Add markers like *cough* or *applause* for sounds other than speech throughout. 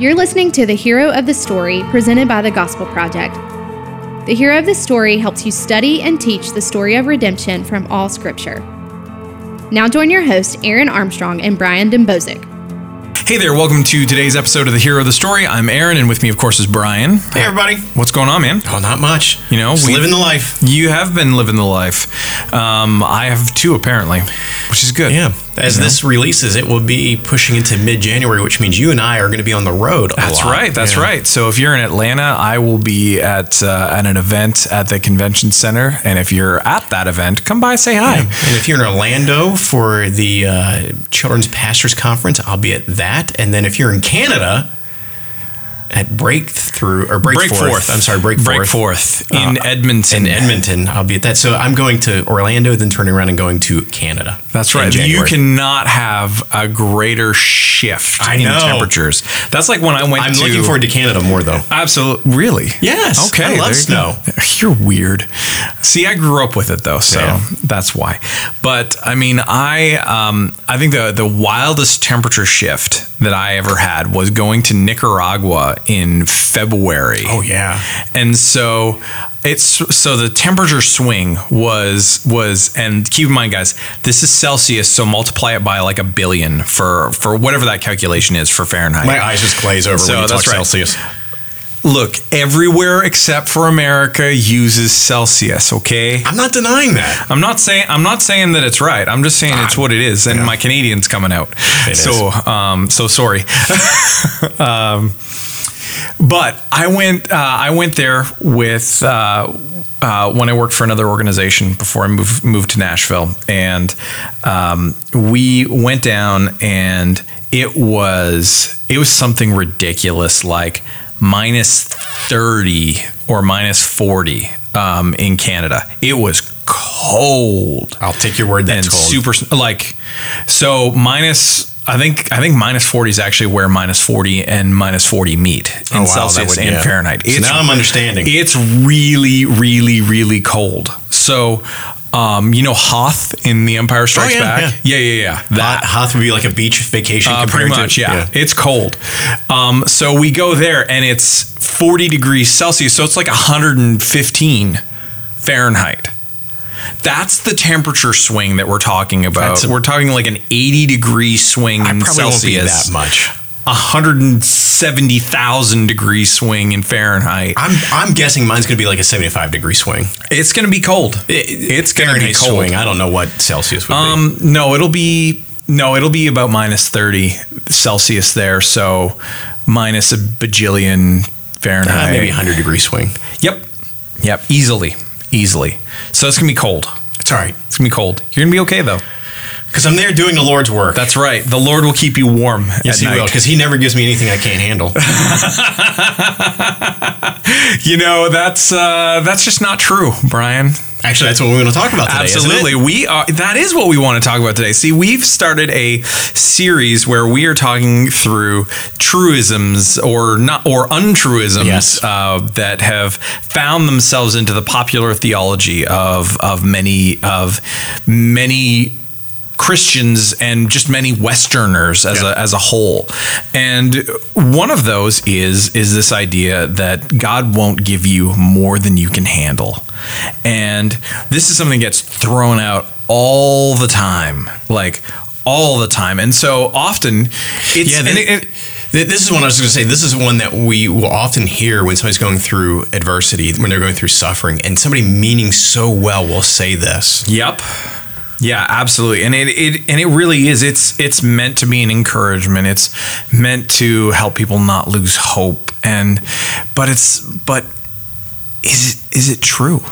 You're listening to the Hero of the Story presented by the Gospel Project. The Hero of the Story helps you study and teach the story of redemption from all Scripture. Now join your hosts, Aaron Armstrong and Brian Dembowczyk. Hey there, welcome to today's episode of The Hero of the Story. I'm Aaron, and with me, of course, is Brian. Hey, everybody. What's going on, man? Oh, not much. You know, Just we- living the life. You have been living the life. Um, I have two, apparently, which is good. Yeah. As You know? this releases, it will be pushing into mid January, which means you and I are going to be on the road. A That's lot. right. That's Yeah. right. So if you're in Atlanta, I will be at uh, at an event at the convention center, and if you're at that event, come by, say hi. And if you're in Orlando for the uh, Children's Pastors Conference, I'll be at that. And then if you're in Canada, at Breakthrough or Break, Forth, I'm sorry, Break, Break Forth, Forth in Uh, Edmonton. in Edmonton, I'll be at that. So I'm going to Orlando, then turning around and going to Canada. That's right. You cannot have a greater shift I in know. temperatures. That's like when I went I'm to. looking forward to Canada more though. Absolutely. Really? Yes, Okay. I love you snow. go. *laughs* You're weird. See, I grew up with it though, so Yeah. that's why. But I mean, I um, I think the the wildest temperature shift that I ever had was going to Nicaragua in February. Oh yeah. And so it's so the temperature swing was was and keep in mind guys this is celsius so multiply it by like a billion for for whatever that calculation is for fahrenheit My eyes just glaze over So when you talk right. Celsius. Look everywhere except for america uses celsius okay I'm not denying that. I'm not saying I'm not saying that it's right. I'm just saying it's what it is, and my Canadian's coming out. It so um, so sorry. *laughs* um, but I went uh, I went there with. Uh, uh, when I worked for another organization before I moved moved to Nashville, and um, we went down, and it was it was something ridiculous, like minus thirty or minus forty um, in Canada. It was cold I'll take your word that's and cold. super like so minus I think I think minus 40 is actually where minus 40 and minus 40 meet in Oh, wow, Celsius would- and yeah. Fahrenheit. So now I'm understanding. It's really really really cold. So um, you know Hoth in The Empire Strikes Oh, yeah, Back? Yeah, yeah, yeah. That Hot, Hoth would be like a beach vacation uh, compared pretty much, to yeah. It's cold. Um, so we go there and it's 40 degrees Celsius. So it's like 115 Fahrenheit. That's the temperature swing that we're talking about. A- we're talking like an 80 degree swing I in probably won't be Celsius. that much. 170,000 degree swing in Fahrenheit. I'm I'm guessing mine's going to be like a 75 degree swing. It's going to be cold. it's going to be cold. swing. I don't know what Celsius would be. Um, no, it'll be no, it'll be about minus thirty Celsius there. So minus a bajillion Fahrenheit. Uh, maybe a 100 degree swing. Yep, yep, easily, easily. So it's gonna be cold. It's all right It's gonna be cold. You're gonna be okay though. Because I'm there doing the Lord's work. That's right. The Lord will keep you warm yes, He will because He never gives me anything I can't handle. *laughs* You know that's uh, that's just not true, Brian. Actually, that's what we're going to talk about today. Absolutely. We are that is what we want to talk about today. See, we've started a series where we are talking through truisms or not or untruisms Yes. uh, that have found themselves into the popular theology of of many of many Christians and just many Westerners as Yeah. a as a whole. And one of those is is this idea that God won't give you more than you can handle. And this is something that gets thrown out all the time. Like all the time. And so often it's Yeah, and it- Th- This is one I was going to say. This is one that we will often hear when somebody's going through adversity, when they're going through suffering, and somebody meaning so well will say this. Yep. Yeah, absolutely. And it, it and it really is. It's it's meant to be an encouragement. It's meant to help people not lose hope. And but it's but is it is it true?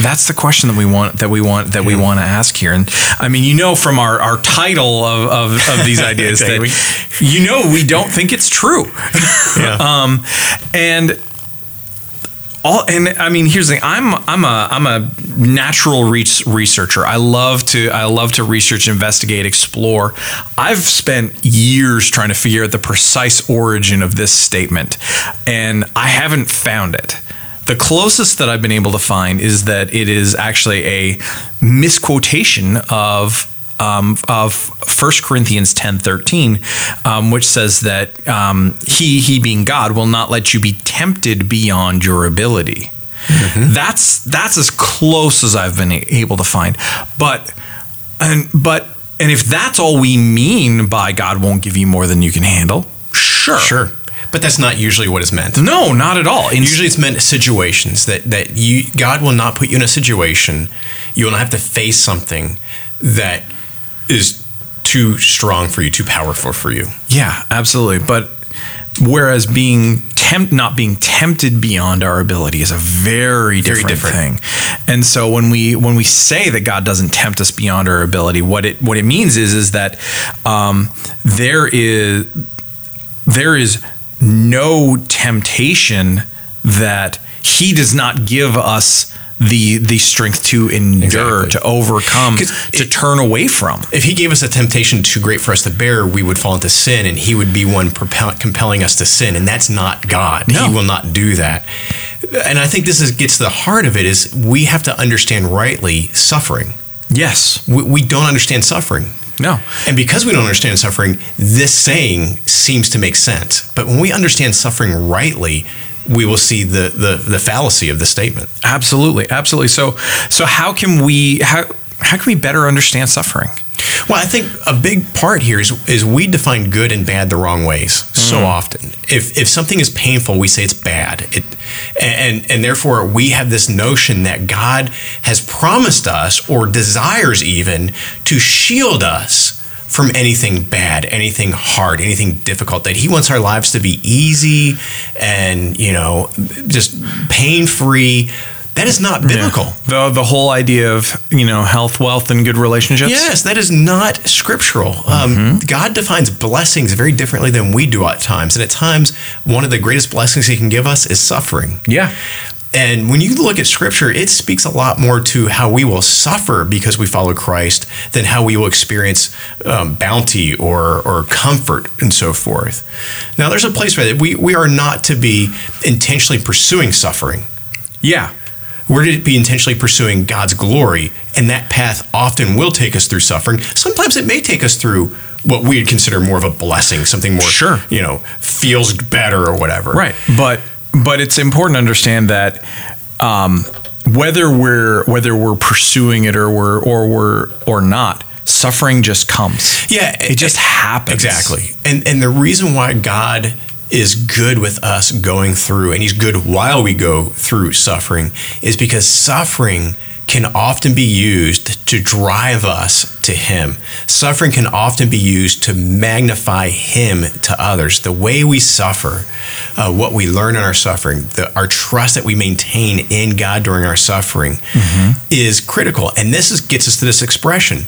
That's the question that we want that we want that we want to ask here. And I mean, you know from our, our title of, of, of these *laughs* ideas that you know we don't think it's true. *laughs* Yeah. Um, and all and I mean here's the thing. I'm I'm a I'm a natural re- researcher. I love to I love to research investigate explore. I've spent years trying to figure out the precise origin of this statement and I haven't found it. The closest that I've been able to find is that it is actually a misquotation of um, of 1 Corinthians 10 13, um, which says that um, he, he being God, will not let you be tempted beyond your ability. Mm-hmm. That's that's as close as I've been able to find. But and but and if that's all we mean by God won't give you more than you can handle, sure. Sure. But that's not usually what is meant. No, not at all. In usually it's meant situations that that you God will not put you in a situation you will not have to face something that is too strong for you, too powerful for you. Yeah, absolutely. But whereas being tempt not being tempted beyond our ability is a very different, very different, thing. And so when we when we say that God doesn't tempt us beyond our ability, what it what it means is is that um, there is there is no temptation that He does not give us the the strength to endure, exactly. to overcome, to it, turn away from. If he gave us a temptation too great for us to bear, we would fall into sin, and he would be one propel, compelling us to sin, and that's not God. No. He will not do that. And I think this is, gets to the heart of it: is we have to understand rightly suffering. Yes, we, we don't understand suffering. No. And because we don't understand suffering, this saying seems to make sense. But when we understand suffering rightly, we will see the, the the fallacy of the statement. Absolutely, absolutely. So so how can we how how can we better understand suffering? Well, I think a big part here is is we define good and bad the wrong ways mm. so often. If if something is painful, we say it's bad. It and and therefore we have this notion that God has promised us or desires even to shield us from anything bad, anything hard, anything difficult. That He wants our lives to be easy and, you know, just pain free. That is not biblical. Yeah. The the whole idea of you know health, wealth, and good relationships. Yes, that is not scriptural. Um, mm-hmm. Um, God defines blessings very differently than we do at times, and at times one of the greatest blessings He can give us is suffering. Yeah, and when you look at scripture, it speaks a lot more to how we will suffer because we follow Christ than how we will experience um, bounty or, or comfort and so forth. Now, there's a place where we, we are not to be intentionally pursuing suffering. Yeah. We're to be intentionally pursuing God's glory, and that path often will take us through suffering. Sometimes it may take us through what we'd consider more of a blessing, something more, sure. you know, feels better or whatever. Right. But but it's important to understand that um, whether we're whether we're pursuing it or we're or we're or not, suffering just comes. Yeah, it, just it, happens. Exactly. And and the reason why God is good with us going through and he's good while we go through suffering is because suffering can often be used to drive us to Him. Suffering can often be used to magnify Him to others. The way we suffer, uh, what we learn in our suffering, the, our trust that we maintain in God during our suffering mm-hmm. is critical. And this is, gets us to this expression.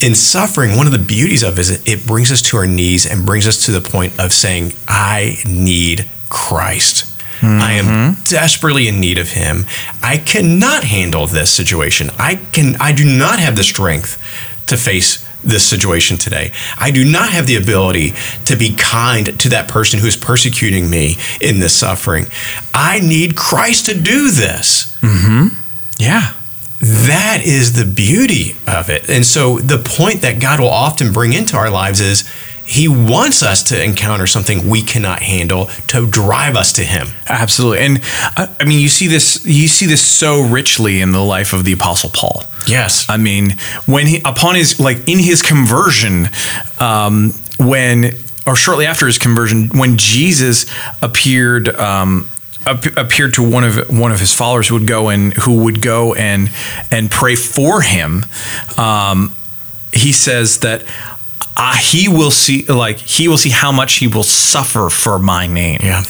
In suffering, one of the beauties of it is it brings us to our knees and brings us to the point of saying, I need Christ. Mm-hmm. I am mm-hmm. desperately in need of him. I cannot handle this situation. I can I do not have the strength to face this situation today. I do not have the ability to be kind to that person who is persecuting me in this suffering. I need Christ to do this. hmm Yeah. That is the beauty of it. And so the point that God will often bring into our lives is he wants us to encounter something we cannot handle to drive us to him. Absolutely. And I, I, mean, you see this, you see this so richly in the life of the apostle Paul. Yes. I mean, when he, upon his, like in his conversion, um, when, or shortly after his conversion, when Jesus appeared, um, appeared to one of one of his followers who would go and who would go and and pray for him. Um, he says that uh, he will see like he will see how much he will suffer for my name. Yeah.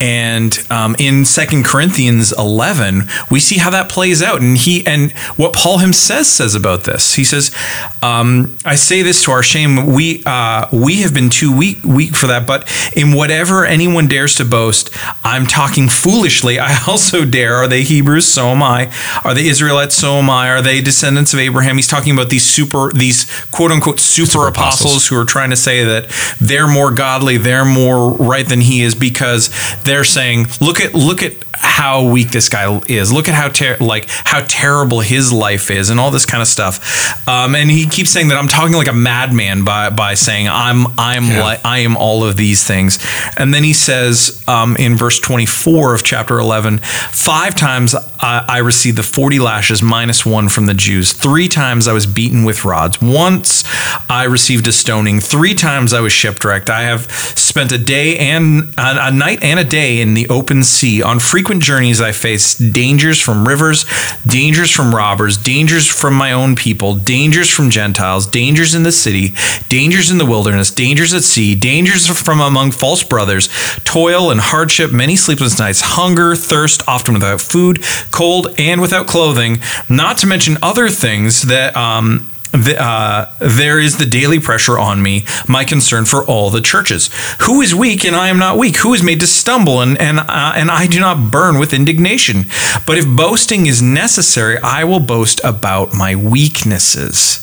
And um, in second corinthians 11 we see how that plays out. And he and what paul himself says about this. He says um, i say this to our shame. We uh, we have been too weak weak for that. But in whatever anyone dares to boast i'm talking foolishly. I *laughs* also dare. Are they hebrews? So am i. Are they israelites? So am i. Are they descendants of abraham? He's talking about these super these quote unquote super, super apostles apostles who are trying to say that they're more godly, they're more right than he is because they're saying, look at look at how weak this guy is. Look at how ter- like how terrible his life is, and all this kind of stuff. Um, and he keeps saying that I'm talking like a madman by by saying I'm I'm Yeah. like I am all of these things. And then he says um, in verse 24 of chapter 11, five times I, I received the 40 lashes minus one from the Jews. Three times I was beaten with rods. Once I received a stoning. Three times I was shipwrecked. I have spent a day and a, a night and a day in the open sea. On frequent journeys, I faced dangers from rivers, dangers from robbers, dangers from my own people, dangers from Gentiles, dangers in the city, dangers in the wilderness, dangers at sea, dangers from among false brothers, toil and hardship, many sleepless nights, hunger, thirst, often without food, cold, and without clothing, not to mention other things that. Um, the, uh, there is the daily pressure on me, my concern for all the churches. Who is weak and I am not weak? Who is made to stumble and and uh, and I do not burn with indignation? But if boasting is necessary, I will boast about my weaknesses.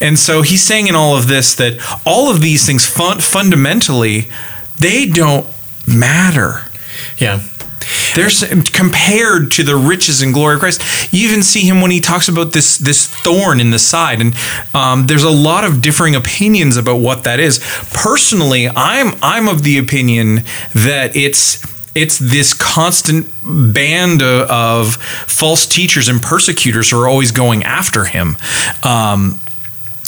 And so he's saying in all of this that all of these things fun- fundamentally they don't matter. Yeah. There's compared to the riches and glory of Christ. You even see him when he talks about this this thorn in the side, and um, there's a lot of differing opinions about what that is. Personally, I'm I'm of the opinion that it's it's this constant band of, of false teachers and persecutors who are always going after him. Um,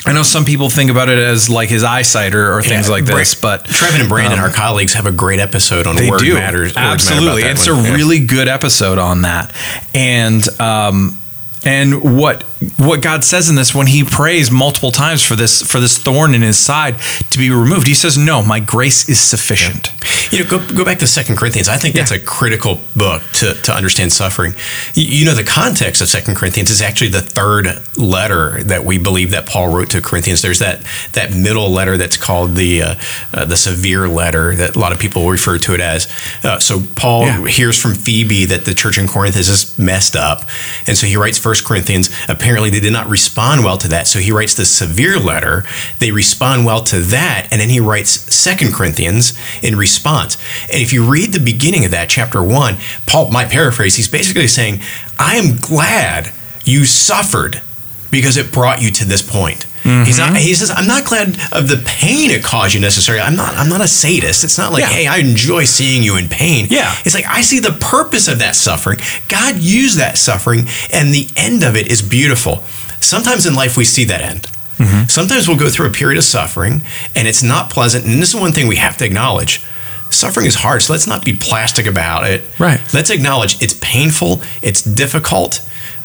I know some people think about it as like his eyesight or, or things Yeah, like this, but Trevin and Brandon, um, our colleagues, have a great episode on they word do matters. Words matter absolutely. It's one. a Yeah. really good episode on that, and um, and what what God says in this when He prays multiple times for this for this thorn in His side to be removed, He says, "No, my grace is sufficient." You know, go, go back to Second Corinthians. I think that's a critical book to, to understand suffering. You, you know, the context of Second Corinthians is actually the third letter that we believe that Paul wrote to Corinthians. There's that that middle letter that's called the uh, uh, the severe letter that a lot of people refer to it as. Uh, so Paul Yeah. hears from Phoebe that the church in Corinth is just messed up, and so he writes First Corinthians. Apparently, they did not respond well to that, so he writes the severe letter. They respond well to that, and then he writes Second Corinthians in response. And if you read the beginning of that, chapter one, Paul, my paraphrase, he's basically saying, "I am glad you suffered because it brought you to this point." He's not. He says, "I'm not glad of the pain it caused you necessarily. I'm not. I'm not a sadist. It's not like, Yeah. hey, I enjoy seeing you in pain. Yeah. It's like I see the purpose of that suffering. God used that suffering, and the end of it is beautiful. Sometimes in life we see that end. Sometimes we'll go through a period of suffering, and it's not pleasant. And this is one thing we have to acknowledge. Suffering is hard, so let's not be plastic about it. Right. Let's acknowledge it's painful, it's difficult.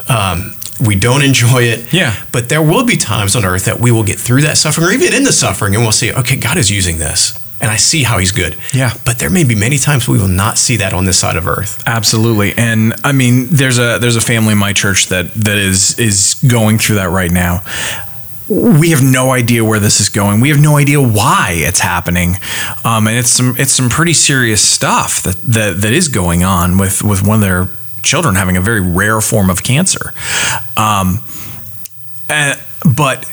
Um, we don't enjoy it. Yeah. But there will be times on earth that we will get through that suffering or even in the suffering and we'll say, okay, God is using this. And I see how he's good. Yeah. But there may be many times we will not see that on this side of earth. Absolutely, and I mean, there's a there's a family in my church that that is is going through that right now. We have no idea where this is going. We have no idea why it's happening, um, and it's some it's some pretty serious stuff that that, that is going on with with one of their children having a very rare form of cancer. Um, and, but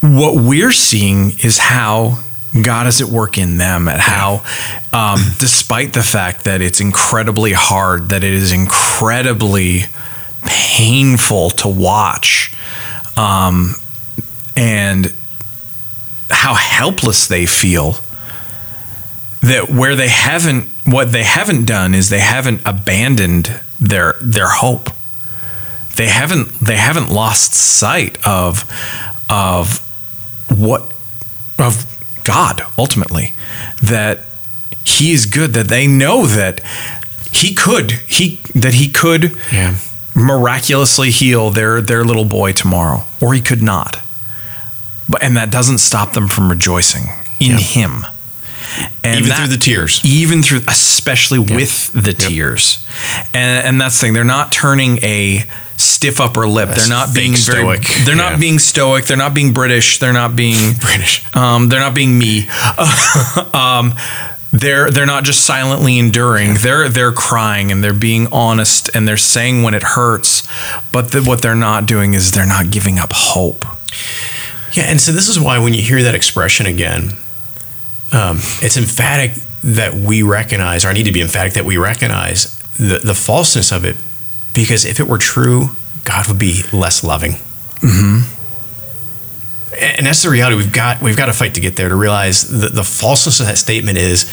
what we're seeing is how God is at work in them, at how, um, despite the fact that it's incredibly hard, that it is incredibly painful to watch, um, and how helpless they feel, that where they haven't, what they haven't done is they haven't abandoned their their hope they haven't they haven't lost sight of of what of God ultimately that he is good that they know that he could he that he could Yeah. miraculously heal their their little boy tomorrow or he could not but and that doesn't stop them from rejoicing in Yeah. him and Even that- through the tears. even through especially with the tears and and that's the thing they're not turning a stiff upper lip That's they're not being fake very, stoic. they're Yeah. not being stoic they're not being british they're not being *laughs* British. um, they're not being me *laughs* um, they're they're not just silently enduring they're they're crying and they're being honest and they're saying when it hurts but the, what they're not doing is they're not giving up hope Yeah, and so this is why when you hear that expression again, um, it's emphatic that we recognize, or I need to be emphatic that we recognize the, the falseness of it because if it were true, God would be less loving. And that's the reality. We've got we've got to fight to get there to realize that the falseness of that statement is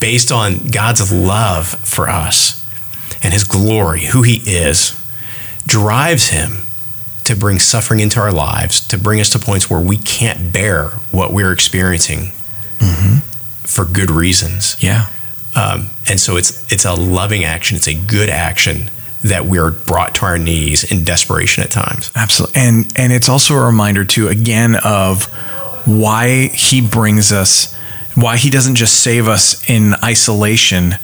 based on God's love for us and His glory, who He is, drives Him to bring suffering into our lives, to bring us to points where we can't bear what we're experiencing for good reasons. Yeah. Um, and so it's it's a loving action. It's a good action that we're brought to our knees in desperation at times. Absolutely. And and it's also a reminder too again of why he brings us why he doesn't just save us in isolation,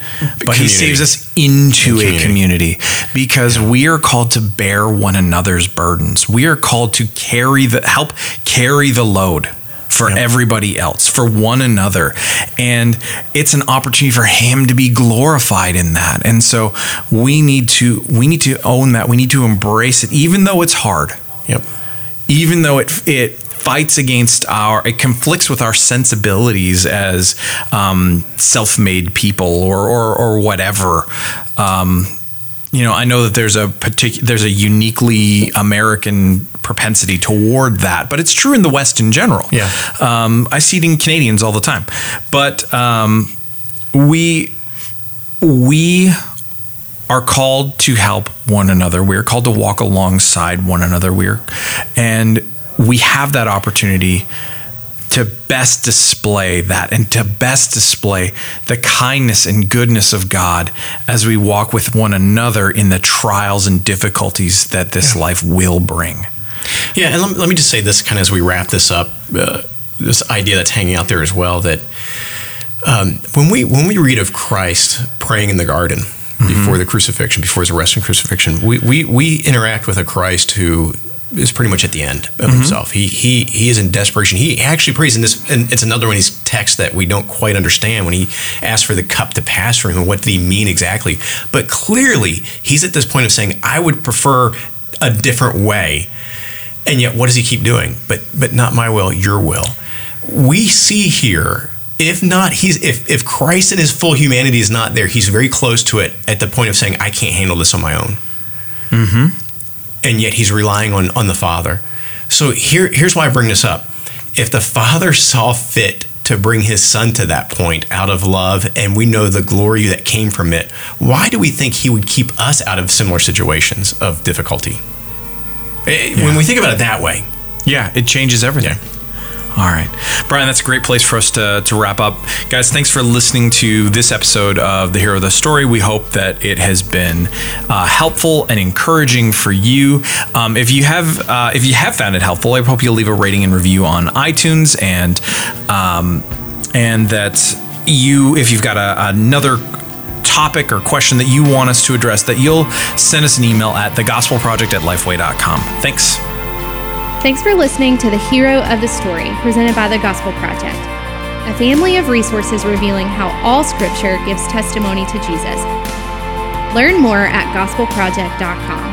but he saves us into In a community because we are called to bear one another's burdens. We are called to carry the help carry the load for everybody else, for one another. And it's an opportunity for him to be glorified in that. And so we need to we need to own that. We need to embrace it even though it's hard Yep. even though it it fights against our it conflicts with our sensibilities as um, self-made people or or, or whatever um, you know i know that there's a particular there's a uniquely american propensity toward that but it's true in the west in general Yeah. um, i see it in canadians all the time but um, we we are called to help one another. We are called to walk alongside one another. We're and we have that opportunity to best display that and to best display the kindness and goodness of God as we walk with one another in the trials and difficulties that this life will bring. Yeah, and let, let me just say this kind of as we wrap this up, uh, this idea that's hanging out there as well that um, when we when we read of Christ praying in the garden before the crucifixion, before his arrest and crucifixion, we, we we interact with a Christ who is pretty much at the end of himself. He he he is in desperation. He actually prays in this, and it's another one of these texts that we don't quite understand when he asks for the cup to pass from him. What did he mean exactly? But clearly, he's at this point of saying, "I would prefer a different way." And yet, what does he keep doing? But but not my will, your will. We see here, if not he's if if Christ in his full humanity is not there, he's very close to it at the point of saying, I can't handle this on my own. Mm-hmm. And yet he's relying on on the Father. So here here's why I bring this up. If the Father saw fit to bring his son to that point out of love and we know the glory that came from it, why do we think he would keep us out of similar situations of difficulty? Eh, When we think about it that way, Yeah, it changes everything. Yeah. All right. Brian, that's a great place for us to, to wrap up. Guys, thanks for listening to this episode of The Hero of the Story. We hope that it has been uh, helpful and encouraging for you. Um, if you have uh, if you have found it helpful, I hope you'll leave a rating and review on iTunes and um, and that you if you've got a, another topic or question that you want us to address that you'll send us an email at thegospelproject at lifeway.com. Thanks. Thanks for listening to The Hero of the Story, presented by the Gospel Project, a family of resources revealing how all Scripture gives testimony to Jesus. Learn more at gospelproject.com.